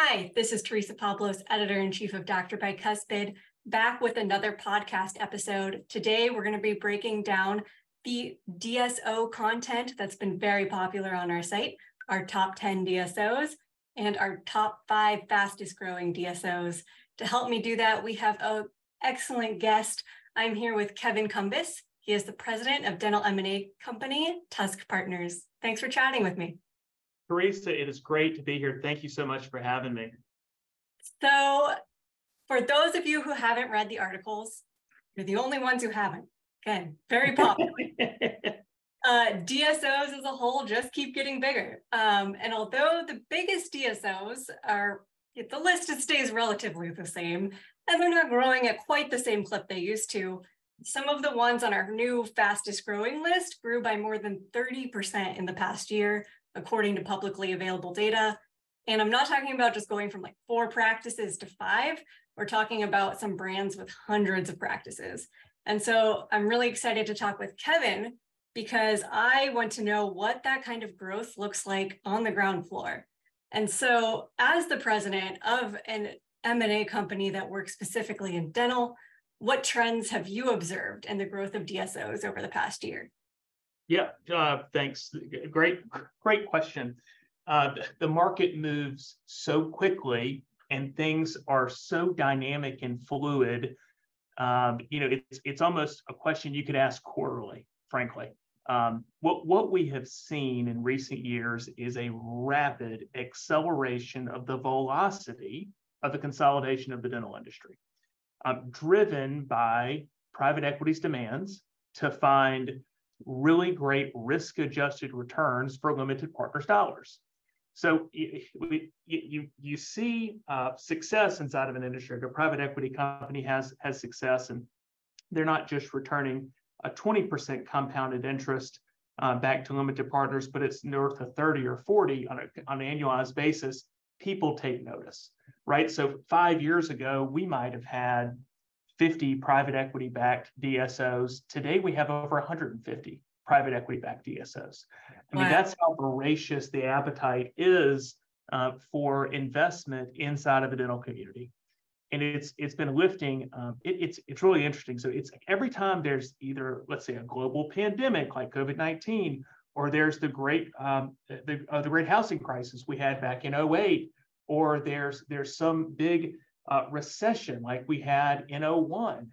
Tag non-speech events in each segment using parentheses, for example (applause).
Hi, this is Teresa Pablos, editor in chief of DrBicuspid, back with another podcast episode. Today, we're going to be breaking down the DSO content that's been very popular on our site, our top 10 DSOs, and our top five fastest growing DSOs. To help me do that, we have an excellent guest. I'm here with Kevin Cumbus. He is the president of dental M&A company, Tusk Partners. Thanks for chatting with me. Teresa, it is great to be here. Thank you so much for having me. So, for those of you who haven't read the articles, you're the only ones who haven't. Again, very popular. (laughs) uh, DSOs as a whole just keep getting bigger. Um, and although the biggest DSOs are, the list stays relatively the same, and they're not growing at quite the same clip they used to, some of the ones on our new fastest growing list grew by more than 30% in the past year, according to publicly available data. And I'm not talking about just going from like four practices to five. We're talking about some brands with hundreds of practices. And so I'm really excited to talk with Kevin because I want to know what that kind of growth looks like on the ground floor. And so as the president of an M&A company that works specifically in dental, what trends have you observed in the growth of DSOs over the past year? Yeah, uh, thanks. Great, great question. Uh, the market moves so quickly and things are so dynamic and fluid. Um, you know, it's it's almost a question you could ask quarterly, frankly. Um, what what we have seen in recent years is a rapid acceleration of the velocity of the consolidation of the dental industry, um, driven by private equity's demands to find really great risk adjusted returns for limited partners dollars. So you, you, you see uh, success inside of an industry. A private equity company has, has success, and they're not just returning a 20% compounded interest uh, back to limited partners, but it's north of 30 or 40 on, a, on an annualized basis. People take notice, right? So five years ago, we might have had 50 private equity backed DSOs. Today we have over 150 private equity backed DSOs. I mean, wow. that's how voracious the appetite is uh, for investment inside of the dental community. And it's it's been lifting. Um, it, it's it's really interesting. So it's every time there's either let's say a global pandemic like COVID nineteen, or there's the great um, the uh, the great housing crisis we had back in 08, or there's there's some big uh, recession like we had in 01,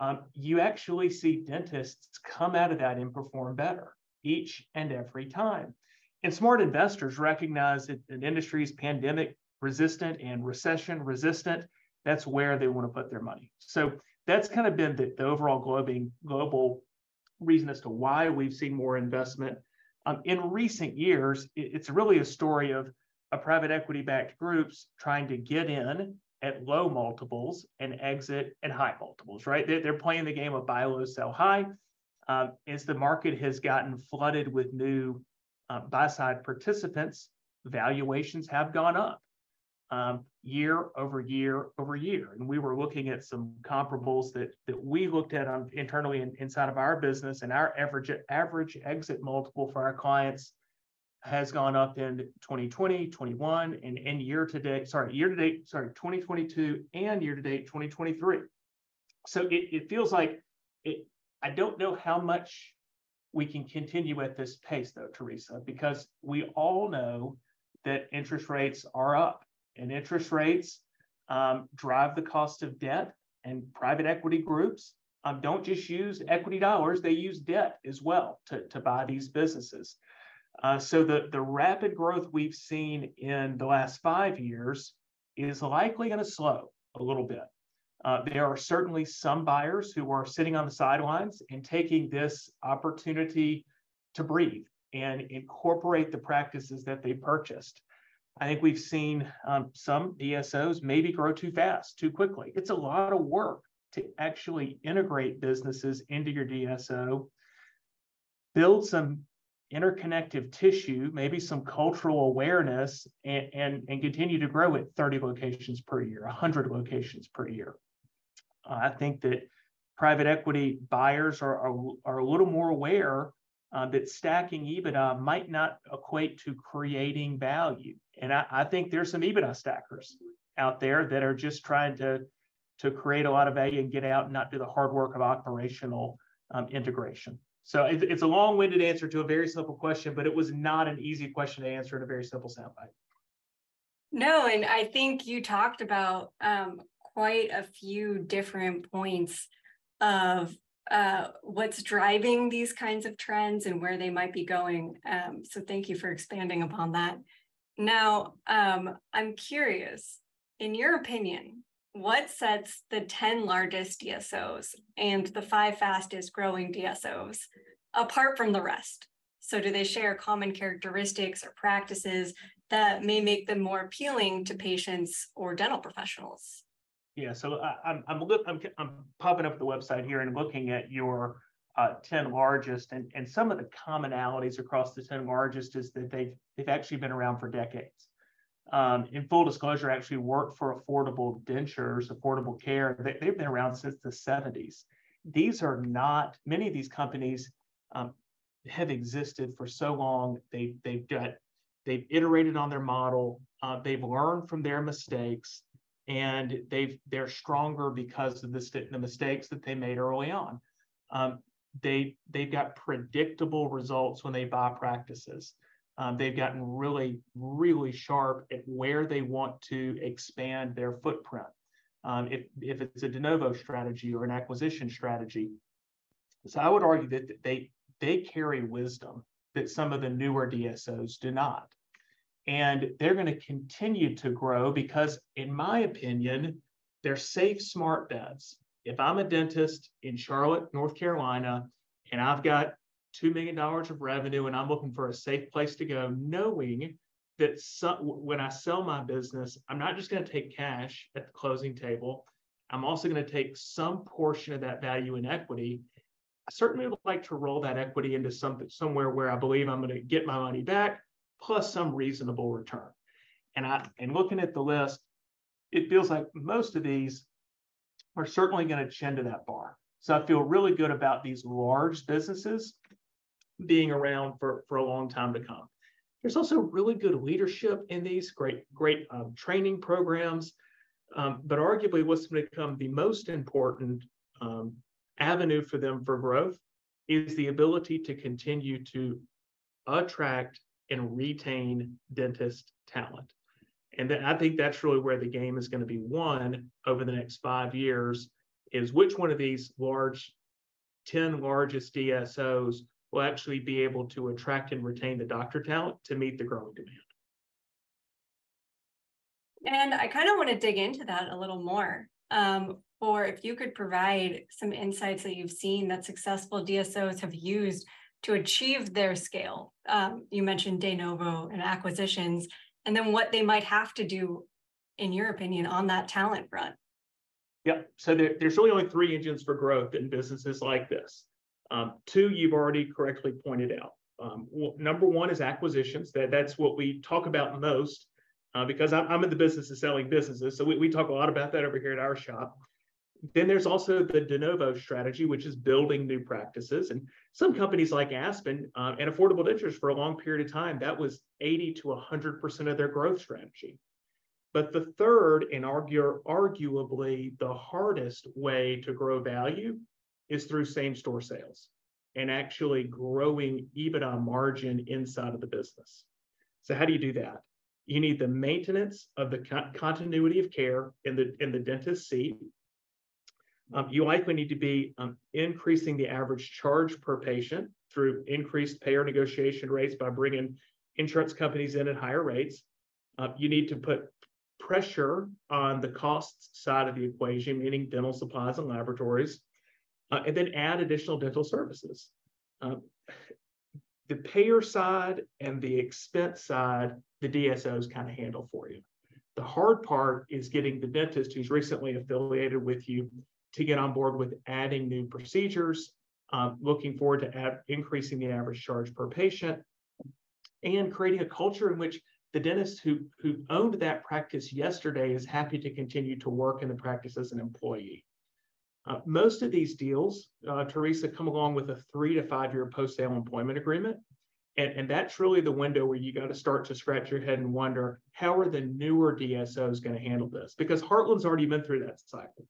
um, you actually see dentists come out of that and perform better each and every time. And smart investors recognize that an industry is pandemic resistant and recession resistant. That's where they want to put their money. So that's kind of been the, the overall globing, global reason as to why we've seen more investment. Um, in recent years, it, it's really a story of a private equity backed groups trying to get in at low multiples and exit at high multiples, right? They're, they're playing the game of buy low, sell high. Um, as the market has gotten flooded with new uh, buy side participants, valuations have gone up um, year over year over year. And we were looking at some comparables that that we looked at on internally in, inside of our business, and our average average exit multiple for our clients has gone up in 2020, 21, and, and year to date, sorry, year to date, sorry, 2022 and year to date 2023. So it, it feels like it, I don't know how much we can continue at this pace though, Teresa, because we all know that interest rates are up and interest rates um, drive the cost of debt and private equity groups um, don't just use equity dollars, they use debt as well to, to buy these businesses. Uh, so the, the rapid growth we've seen in the last five years is likely going to slow a little bit. Uh, there are certainly some buyers who are sitting on the sidelines and taking this opportunity to breathe and incorporate the practices that they purchased. I think we've seen um, some DSOs maybe grow too fast, too quickly. It's a lot of work to actually integrate businesses into your DSO, build some interconnective tissue, maybe some cultural awareness, and, and, and continue to grow at 30 locations per year, 100 locations per year. Uh, I think that private equity buyers are, are, are a little more aware uh, that stacking EBITDA might not equate to creating value. And I, I, think there's some EBITDA stackers out there that are just trying to, to create a lot of value and get out and not do the hard work of operational um, integration. So it, it's a long-winded answer to a very simple question, but it was not an easy question to answer in a very simple soundbite. No, and I think you talked about um, quite a few different points of uh, what's driving these kinds of trends and where they might be going. Um, so thank you for expanding upon that. Now, um, I'm curious, in your opinion, what sets the 10 largest DSOs and the five fastest growing DSOs apart from the rest? So do they share common characteristics or practices that may make them more appealing to patients or dental professionals? Yeah, so I'm I'm look I'm I'm popping up the website here and looking at your uh, 10 largest and, and some of the commonalities across the 10 largest is that they've they've actually been around for decades. Um, in full disclosure, actually worked for affordable dentures, affordable care. They, they've been around since the 70s. These are not many of these companies um, have existed for so long. They they've got they've iterated on their model. Uh, they've learned from their mistakes and they've they're stronger because of the, the mistakes that they made early on. Um, they they've got predictable results when they buy practices. Um, they've gotten really really sharp at where they want to expand their footprint. Um, if if it's a de novo strategy or an acquisition strategy, so I would argue that they they carry wisdom that some of the newer DSOs do not and they're going to continue to grow because, in my opinion, they're safe, smart bets. If I'm a dentist in Charlotte, North Carolina, and I've got $2 million of revenue and I'm looking for a safe place to go, knowing that when I sell my business, I'm not just going to take cash at the closing table. I'm also going to take some portion of that value in equity. I certainly would like to roll that equity into something somewhere where I believe I'm going to get my money back plus some reasonable return. And I and looking at the list, it feels like most of these are certainly going to chin to that bar. So I feel really good about these large businesses being around for, for a long time to come. There's also really good leadership in these, great, great um, training programs. Um, but arguably, what's become the most important um, avenue for them for growth is the ability to continue to attract and retain dentist talent. And I think that's really where the game is going to be won over the next five years is which one of these large 10 largest DSOs will actually be able to attract and retain the doctor talent to meet the growing demand. And I kind of want to dig into that a little more. Um, or if you could provide some insights that you've seen that successful DSOs have used to achieve their scale. Um, you mentioned de novo and acquisitions, and then what they might have to do, in your opinion, on that talent front. Yeah, so there, there's really only three engines for growth in businesses like this. Um, two, you've already correctly pointed out. Um, well, number one is acquisitions. That that's what we talk about most uh, because I'm, I'm, in the business of selling businesses, so we, we talk a lot about that over here at our shop. Then there's also the de novo strategy, which is building new practices. And some companies like Aspen uh, and Affordable Dentures for a long period of time, that was 80 to 100% of their growth strategy. But the third and argue, arguably the hardest way to grow value is through same store sales and actually growing EBITDA margin inside of the business. So how do you do that? You need the maintenance of the continuity of care in the in the dentist seat um, you likely need to be um, increasing the average charge per patient through increased payer negotiation rates by bringing insurance companies in at higher rates. Uh, you need to put pressure on the cost side of the equation, meaning dental supplies and laboratories, uh, and then add additional dental services. Uh, the payer side and the expense side, the DSOs kind of handle for you. The hard part is getting the dentist who's recently affiliated with you to get on board with adding new procedures, um, looking forward to add, increasing the average charge per patient, and creating a culture in which the dentist who, who owned that practice yesterday is happy to continue to work in the practice as an employee. Uh, most of these deals, uh, Teresa, come along with a three to five year post sale employment agreement. And, and that's really the window where you got to start to scratch your head and wonder how are the newer DSOs going to handle this? Because Heartland's already been through that cycle.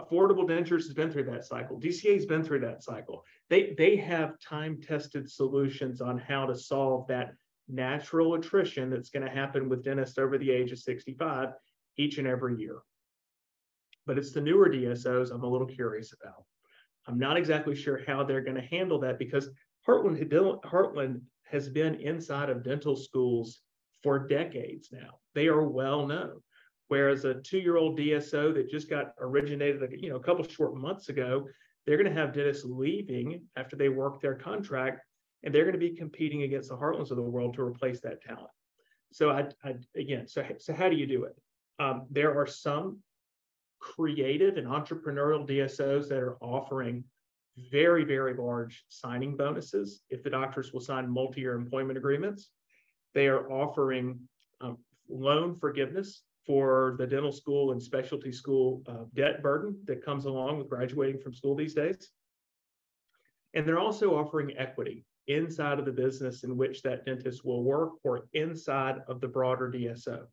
Affordable Dentures has been through that cycle. DCA's been through that cycle. They, they have time tested solutions on how to solve that natural attrition that's going to happen with dentists over the age of 65 each and every year. But it's the newer DSOs I'm a little curious about. I'm not exactly sure how they're going to handle that because Heartland, Heartland has been inside of dental schools for decades now. They are well known. Whereas a two-year-old DSO that just got originated, you know, a couple short months ago, they're going to have dentists leaving after they work their contract, and they're going to be competing against the Heartlands of the world to replace that talent. So I, I again, so so how do you do it? Um, there are some creative and entrepreneurial DSOs that are offering very, very large signing bonuses if the doctors will sign multi-year employment agreements. They are offering um, loan forgiveness for the dental school and specialty school uh, debt burden that comes along with graduating from school these days. And they're also offering equity inside of the business in which that dentist will work or inside of the broader DSO.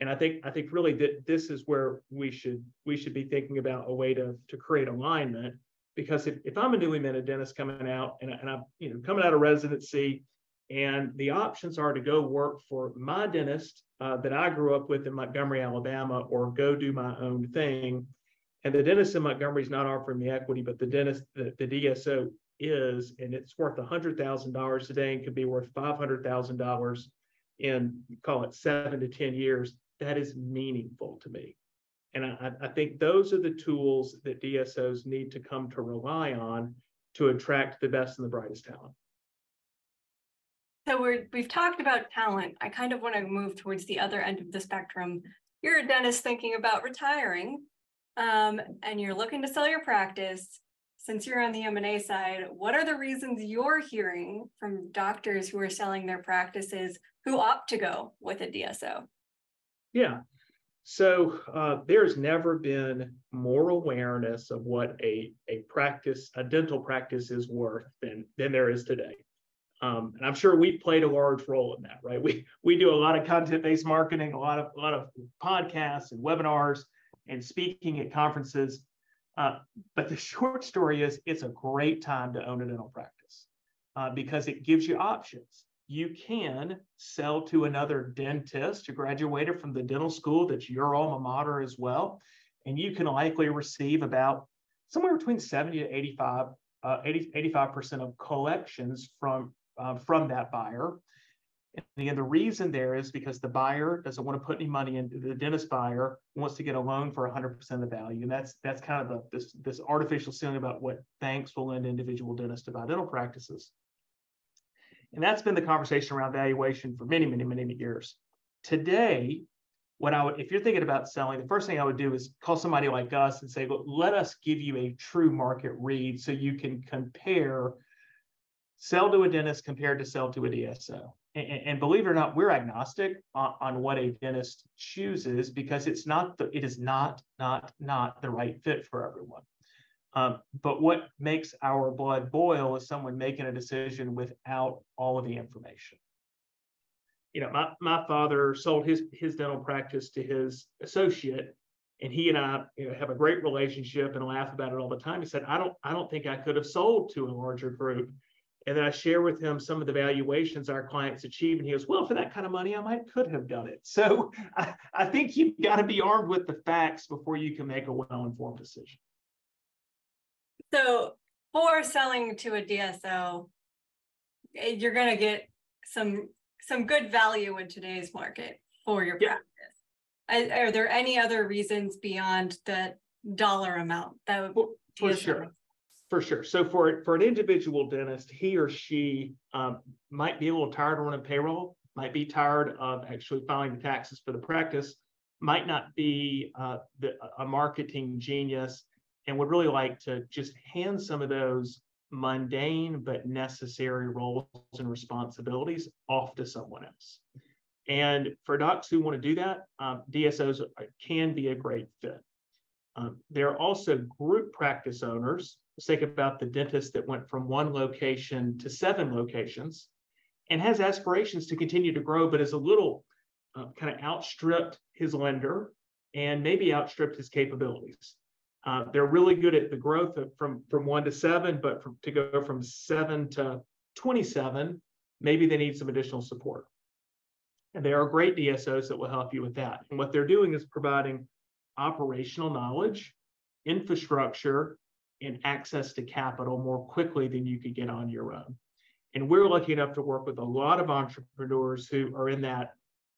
And I think I think really that this is where we should we should be thinking about a way to, to create alignment because if, if I'm a newly minted dentist coming out and, and I'm you know coming out of residency and the options are to go work for my dentist uh, that I grew up with in Montgomery, Alabama, or go do my own thing. And the dentist in Montgomery is not offering me equity, but the dentist, the, the DSO is, and it's worth $100,000 today and could be worth $500,000 in, call it seven to 10 years. That is meaningful to me. And I, I think those are the tools that DSOs need to come to rely on to attract the best and the brightest talent. So we're, we've talked about talent. I kind of want to move towards the other end of the spectrum. You're a dentist thinking about retiring, um, and you're looking to sell your practice. Since you're on the M&A side, what are the reasons you're hearing from doctors who are selling their practices who opt to go with a DSO? Yeah, so uh, there's never been more awareness of what a, a practice, a dental practice is worth than, than there is today. Um, and I'm sure we played a large role in that, right? We we do a lot of content-based marketing, a lot of a lot of podcasts and webinars and speaking at conferences. Uh, but the (laughs) short story is it's a great time to own a dental practice uh, because it gives you options you can sell to another dentist who graduated from the dental school that's your alma mater as well. And you can likely receive about somewhere between 70 to 85, uh, 80, 85% of collections from, uh, from that buyer. And again, the reason there is because the buyer doesn't want to put any money in. the dentist buyer wants to get a loan for 100% of the value. And that's that's kind of the, this, this artificial ceiling about what banks will lend individual dentists to buy dental practices. And that's been the conversation around valuation for many, many, many many years. Today, what I would, if you're thinking about selling, the first thing I would do is call somebody like us and say, look, let us give you a true market read so you can compare sell to a dentist compared to sell to a DSO. And, and believe it or not, we're agnostic on, on, what a dentist chooses because it's not the, it is not, not, not the right fit for everyone. Um, but what makes our blood boil is someone making a decision without all of the information. You know, my, my father sold his, his dental practice to his associate, and he and I you know, have a great relationship and laugh about it all the time. He said, I don't, I don't think I could have sold to a larger group. And then I share with him some of the valuations our clients achieve. And he goes, Well, for that kind of money, I might could have done it. So (laughs) I, I think you've got to be armed with the facts before you can make a well-informed decision. So for selling to a DSO, eh, you're going to get some some good value in today's market for your yeah. practice. Are, are, there any other reasons beyond the dollar amount that well, for sure? For sure. So for for an individual dentist, he or she um, might be a little tired of running payroll, might be tired of actually filing the taxes for the practice, might not be uh, the, a marketing genius, and would really like to just hand some of those mundane but necessary roles and responsibilities off to someone else. And for docs who want to do that, um, DSOs can be a great fit. Um, there are also group practice owners. Let's think about the dentist that went from one location to seven locations and has aspirations to continue to grow, but is a little uh, kind of outstripped his lender and maybe outstripped his capabilities. Uh, they're really good at the growth from from one to seven, but from, to go from seven to 27, maybe they need some additional support. And there are great DSOs that will help you with that. And what they're doing is providing operational knowledge, infrastructure, and access to capital more quickly than you could get on your own. And we're lucky enough to work with a lot of entrepreneurs who are in that,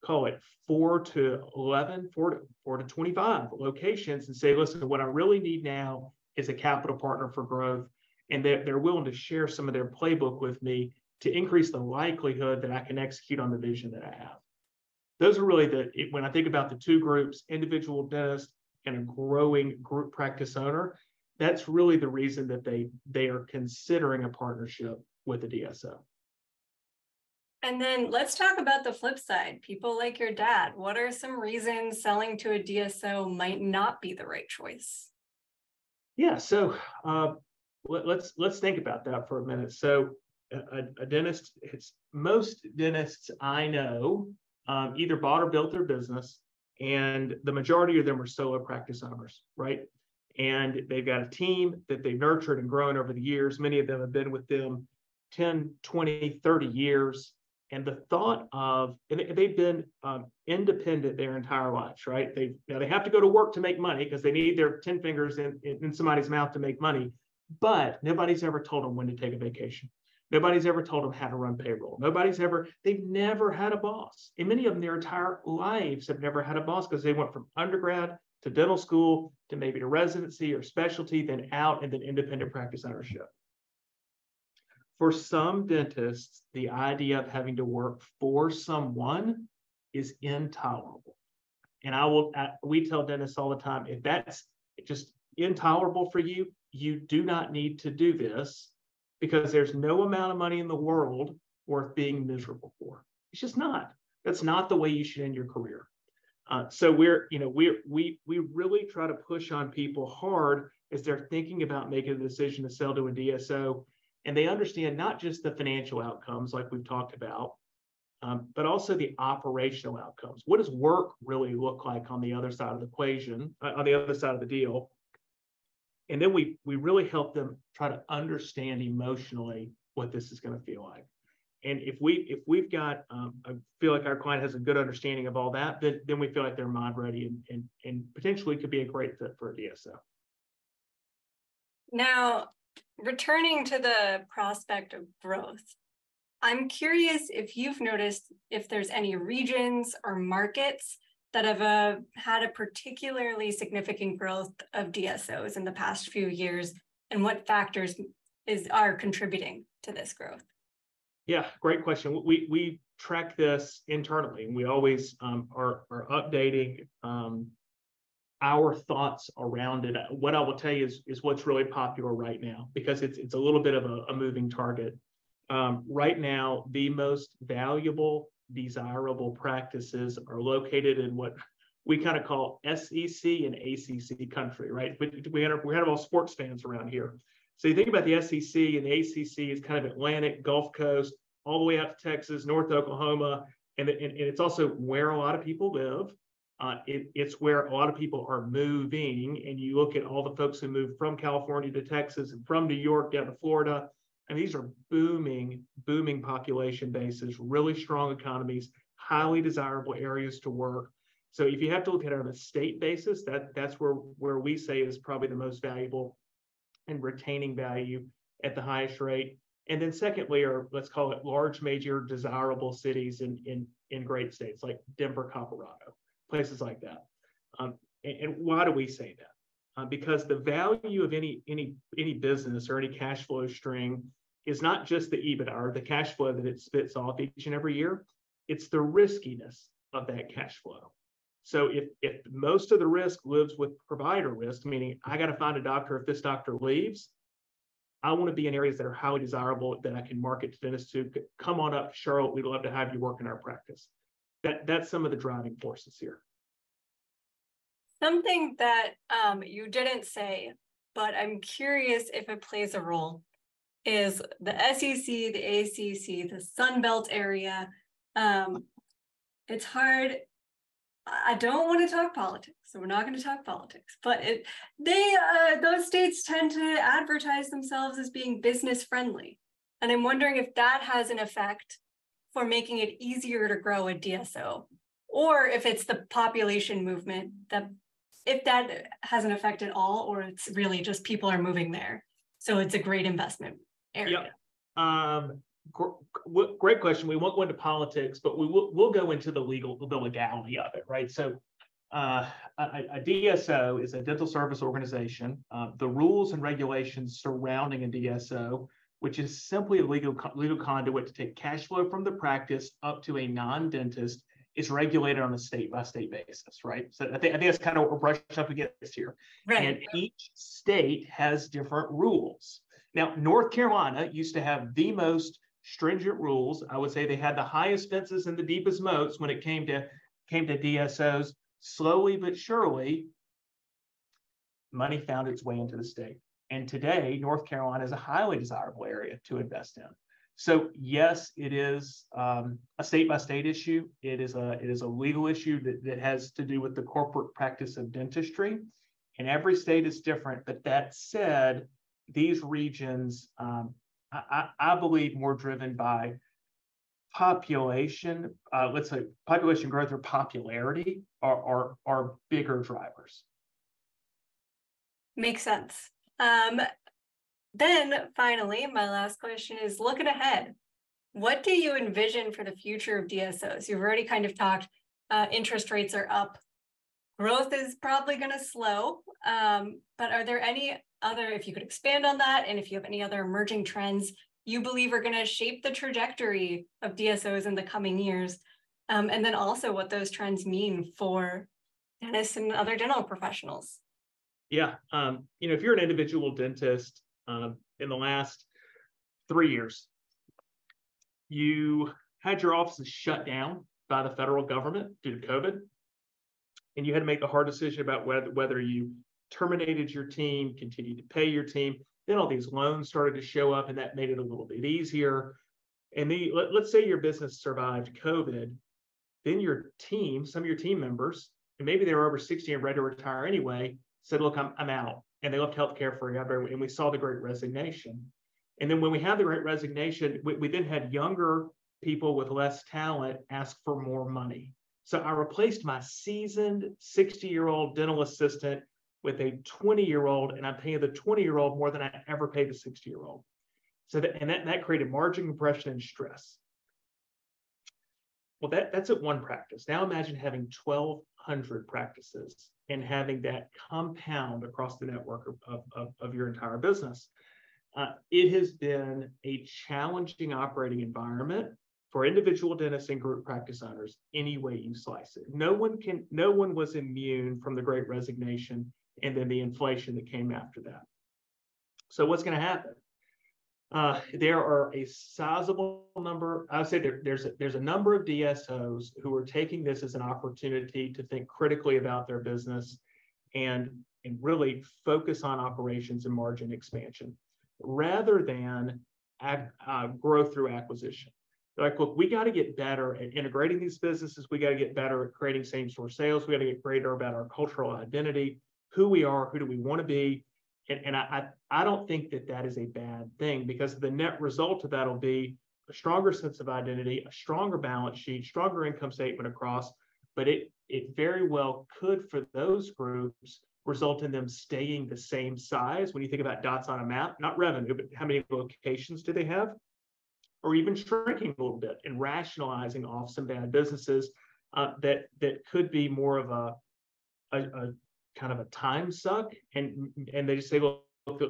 call it four to 11, four to, four to 25 locations and say, listen, what I really need now is a capital partner for growth. And they're, they're willing to share some of their playbook with me to increase the likelihood that I can execute on the vision that I have. Those are really the, when I think about the two groups, individual dentist and a growing group practice owner, that's really the reason that they they are considering a partnership with a DSO. And then let's talk about the flip side. People like your dad. What are some reasons selling to a DSO might not be the right choice? Yeah, so uh, let, us let's, let's think about that for a minute. So a, a dentist, it's most dentists I know um, either bought or built their business, and the majority of them are solo practice owners, right? And they've got a team that they've nurtured and grown over the years. Many of them have been with them 10, 20, 30 years. And the thought of, and they've been um, independent their entire lives, right? They now they have to go to work to make money because they need their 10 fingers in, in somebody's mouth to make money. But nobody's ever told them when to take a vacation. Nobody's ever told them how to run payroll. Nobody's ever, they've never had a boss. And many of them, their entire lives have never had a boss because they went from undergrad to dental school to maybe to residency or specialty, then out and then independent practice ownership. For some dentists, the idea of having to work for someone is intolerable. And I will, we tell dentists all the time if that's just intolerable for you, you do not need to do this because there's no amount of money in the world worth being miserable for. It's just not. That's not the way you should end your career. Uh, so we're, you know, we we we really try to push on people hard as they're thinking about making a decision to sell to a DSO, and they understand not just the financial outcomes like we've talked about, um, but also the operational outcomes. What does work really look like on the other side of the equation, uh, on the other side of the deal? and then we we really help them try to understand emotionally what this is going to feel like and if we if we've got um, i feel like our client has a good understanding of all that then, then we feel like they're mind ready and, and and potentially could be a great fit for a dso now returning to the prospect of growth i'm curious if you've noticed if there's any regions or markets that have uh, had a particularly significant growth of DSOs in the past few years, and what factors is are contributing to this growth? Yeah, great question. We we track this internally, and we always um, are are updating um, our thoughts around it. What I will tell you is is what's really popular right now because it's it's a little bit of a, a moving target. Um, right now, the most valuable desirable practices are located in what we kind of call SEC and ACC country, right? We, we, have, we have all sports fans around here. So you think about the SEC and the ACC is kind of Atlantic, Gulf Coast, all the way out to Texas, North Oklahoma, and, and, and it's also where a lot of people live. Uh, it, it's where a lot of people are moving, and you look at all the folks who moved from California to Texas and from New York down to Florida and these are booming, booming population bases, really strong economies, highly desirable areas to work. So if you have to look at it on a state basis, that that's where where we say is probably the most valuable and retaining value at the highest rate. And then secondly, or let's call it large major desirable cities in in in great states like Denver, Colorado, places like that. Um, and, and why do we say that? uh, because the value of any any any business or any cash flow stream is not just the EBITDA or the cash flow that it spits off each and every year. It's the riskiness of that cash flow. So if if most of the risk lives with provider risk, meaning I got to find a doctor if this doctor leaves, I want to be in areas that are highly desirable that I can market to dentists to come on up, Charlotte. We'd love to have you work in our practice. That that's some of the driving forces here. Something that um, you didn't say, but I'm curious if it plays a role, is the SEC, the ACC, the Sun Belt area. Um, it's hard. I don't want to talk politics, so we're not going to talk politics. But it, they, uh, those states tend to advertise themselves as being business friendly, and I'm wondering if that has an effect for making it easier to grow a DSO, or if it's the population movement that if that has an effect at all, or it's really just people are moving there. So it's a great investment area. Yep. Um, gr- great question. We won't go into politics, but we will we'll go into the legal the legality of it, right? So uh, a, a, DSO is a dental service organization. Uh, the rules and regulations surrounding a DSO, which is simply a legal legal conduit to take cash flow from the practice up to a non-dentist is regulated on a state by state basis, right? So I think I think that's kind of what we're brushing up against here. Right. And each state has different rules. Now, North Carolina used to have the most stringent rules. I would say they had the highest fences and the deepest moats when it came to came to DSOs. Slowly but surely, money found its way into the state. And today, North Carolina is a highly desirable area to invest in. So yes, it is um, a state by state issue. It is a it is a legal issue that, that has to do with the corporate practice of dentistry, and every state is different. But that said, these regions, um, I, I, believe, more driven by population, uh, let's say population growth or popularity, are are, are bigger drivers. Makes sense. Um, then finally, my last question is looking ahead. What do you envision for the future of DSOs? You've already kind of talked, uh, interest rates are up. Growth is probably going to slow. Um, but are there any other, if you could expand on that, and if you have any other emerging trends you believe are going to shape the trajectory of DSOs in the coming years? Um, and then also what those trends mean for dentists and other dental professionals. Yeah, um, you know, if you're an individual dentist, um, in the last three years. You had your offices shut down by the federal government due to COVID, and you had to make a hard decision about whether whether you terminated your team, continued to pay your team. Then all these loans started to show up, and that made it a little bit easier. And the let, let's say your business survived COVID, then your team, some of your team members, and maybe they were over 60 and ready to retire anyway, said, "Look, I'm I'm out and they left healthcare forever. And we saw the great resignation. And then when we had the great resignation, we, we then had younger people with less talent ask for more money. So I replaced my seasoned 60 year old dental assistant with a 20 year old, and I'm paying the 20 year old more than I ever paid the 60 year old. So that, and that, that created margin compression and stress. Well, that, that's at one practice. Now imagine having 1,200 practices and having that compound across the network of, of, of your entire business. Uh, it has been a challenging operating environment for individual dentists and group practice owners any way you slice it. No one can, no one was immune from the great resignation and then the inflation that came after that. So what's going to happen? Uh, there are a sizable number. I would say there, there's a, there's a number of DSOs who are taking this as an opportunity to think critically about their business and and really focus on operations and margin expansion rather than ag, uh, growth through acquisition. They're like, look, we got to get better at integrating these businesses. We got to get better at creating same store sales. We got to get greater about our cultural identity, who we are, who do we want to be, and, and I, I, don't think that that is a bad thing because the net result of that will be a stronger sense of identity, a stronger balance sheet, stronger income statement across. But it it very well could for those groups result in them staying the same size when you think about dots on a map, not revenue, but how many locations do they have? Or even shrinking a little bit and rationalizing off some bad businesses uh, that that could be more of a, a, a kind of a time suck and and they just say well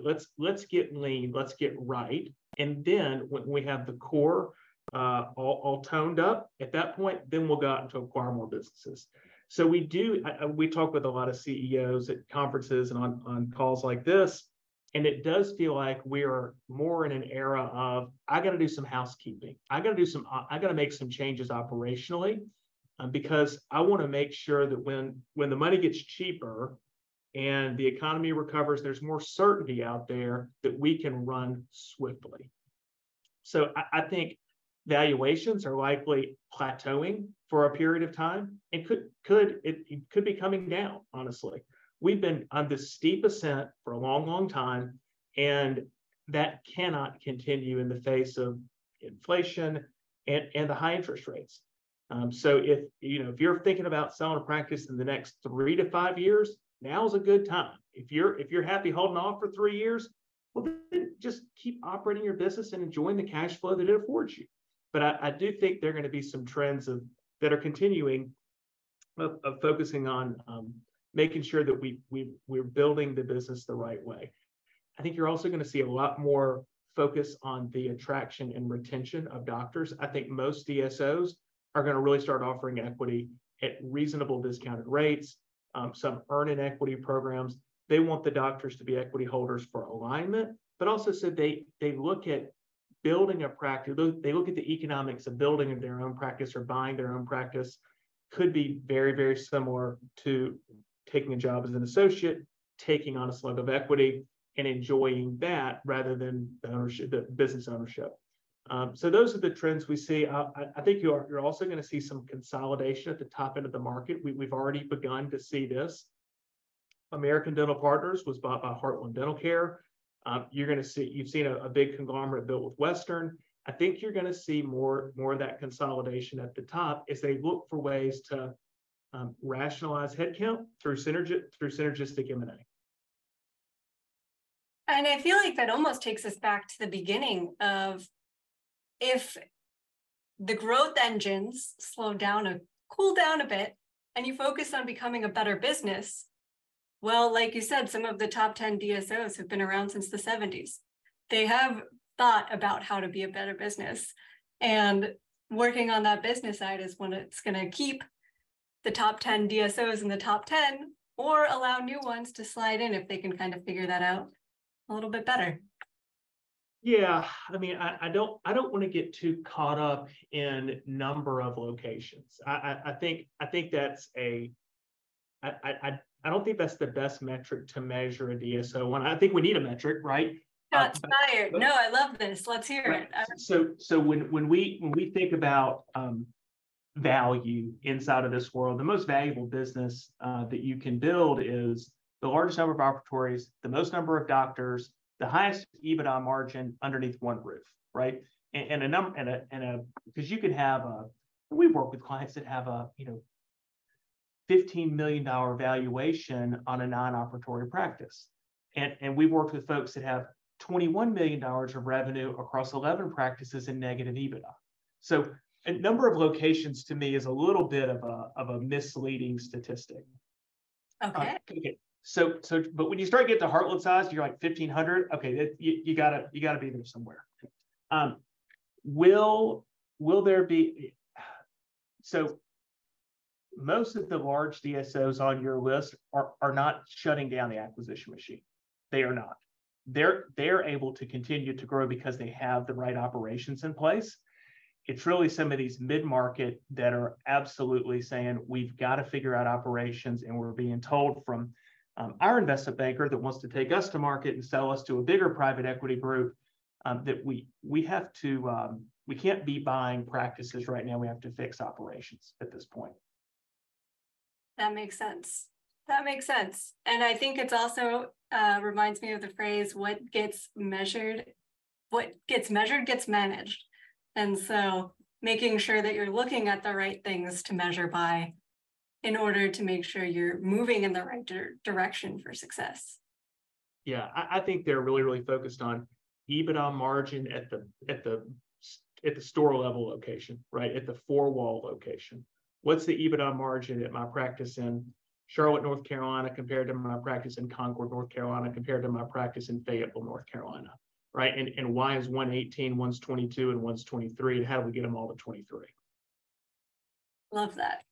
let's let's get lean let's get right. And then when we have the core uh, all, all toned up at that point then we'll go out and to acquire more businesses. So we do I, we talk with a lot of ceos at conferences and on, on calls like this and it does feel like we are more in an era of i got to do some housekeeping. I got to do some i got to make some changes operationally um, because I want to make sure that when when the money gets cheaper and the economy recovers, there's more certainty out there that we can run swiftly. So I, I think valuations are likely plateauing for a period of time and could could it, it could be coming down honestly we've been on this steep ascent for a long long time and that cannot continue in the face of inflation and, and the high interest rates um, so if you know if you're thinking about selling a practice in the next three to five years now's a good time if you're if you're happy holding off for three years well then just keep operating your business and enjoying the cash flow that it affords you but I, I do think there are going to be some trends of that are continuing of, of focusing on um, making sure that we we we're building the business the right way. I think you're also going to see a lot more focus on the attraction and retention of doctors. I think most DSOs are going to really start offering equity at reasonable discounted rates, um, some earn in equity programs. They want the doctors to be equity holders for alignment, but also so they they look at building a practice, they look at the economics of building their own practice or buying their own practice could be very, very similar to taking a job as an associate, taking on a slug of equity and enjoying that rather than the ownership, the business ownership. Um, so those are the trends we see. Uh, I, I, think you're, you're also going to see some consolidation at the top end of the market. We, we've already begun to see this. American Dental Partners was bought by Heartland Dental Care. Um, you're going to see you've seen a, a, big conglomerate built with Western. I think you're going to see more more of that consolidation at the top as they look for ways to um, rationalize headcount through synergy through synergistic M&A. And I feel like that almost takes us back to the beginning of if the growth engines slow down a cool down a bit and you focus on becoming a better business, well, like you said, some of the top 10 DSOs have been around since the 70s. They have thought about how to be a better business. And working on that business side is when it's going to keep the top 10 DSOs in the top 10 or allow new ones to slide in if they can kind of figure that out a little bit better. Yeah, I mean, I, I don't, I don't want to get too caught up in number of locations. I, I, I think, I think that's a, I, I, I don't think that's the best metric to measure a DSO one. I think we need a metric, right? Shots uh, fired. no, I love this. Let's hear right. it. So, so when when we when we think about um, value inside of this world, the most valuable business uh, that you can build is the largest number of operatories, the most number of doctors, the highest EBITDA margin underneath one roof, right? And, and a number and a and a because you can have a we work with clients that have a you know $15 million valuation on a non-operatory practice. And, and we've worked with folks that have $21 million of revenue across 11 practices in negative EBITDA. So a number of locations to me is a little bit of a, of a misleading statistic. Okay. Uh, okay. So, so, but when you start getting to Heartland size, you're like 1500. Okay. That, you, you gotta, you gotta be there somewhere. Um, will, will there be, so most of the large DSOs on your list are, are not shutting down the acquisition machine. They are not. They're they're able to continue to grow because they have the right operations in place. It's really some of these mid-market that are absolutely saying we've got to figure out operations, and we're being told from um, our investment banker that wants to take us to market and sell us to a bigger private equity group um, that we we have to um, we can't be buying practices right now. We have to fix operations at this point. That makes sense. That makes sense. And I think it's also uh, reminds me of the phrase, what gets measured, what gets measured gets managed. And so making sure that you're looking at the right things to measure by in order to make sure you're moving in the right di- direction for success. Yeah, I, I think they're really, really focused on EBITDA margin at the at the at the store level location, right? At the four wall location what's the EBITDA margin at my practice in Charlotte, North Carolina, compared to my practice in Concord, North Carolina, compared to my practice in Fayetteville, North Carolina, right? And, and why is one 18, one's 22, and one's 23? And how do we get them all to 23? Love that.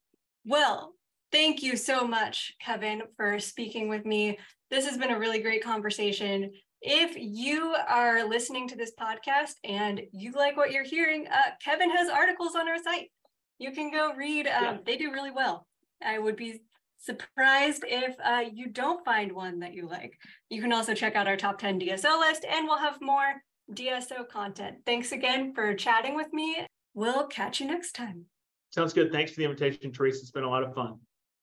Well, thank you so much, Kevin, for speaking with me. This has been a really great conversation. If you are listening to this podcast and you like what you're hearing, uh, Kevin has articles on our site You can go read. Um, Yeah. They do really well. I would be surprised if uh, you don't find one that you like. You can also check out our top 10 DSO list and we'll have more DSO content. Thanks again for chatting with me. We'll catch you next time. Sounds good. Thanks for the invitation, Teresa. It's been a lot of fun.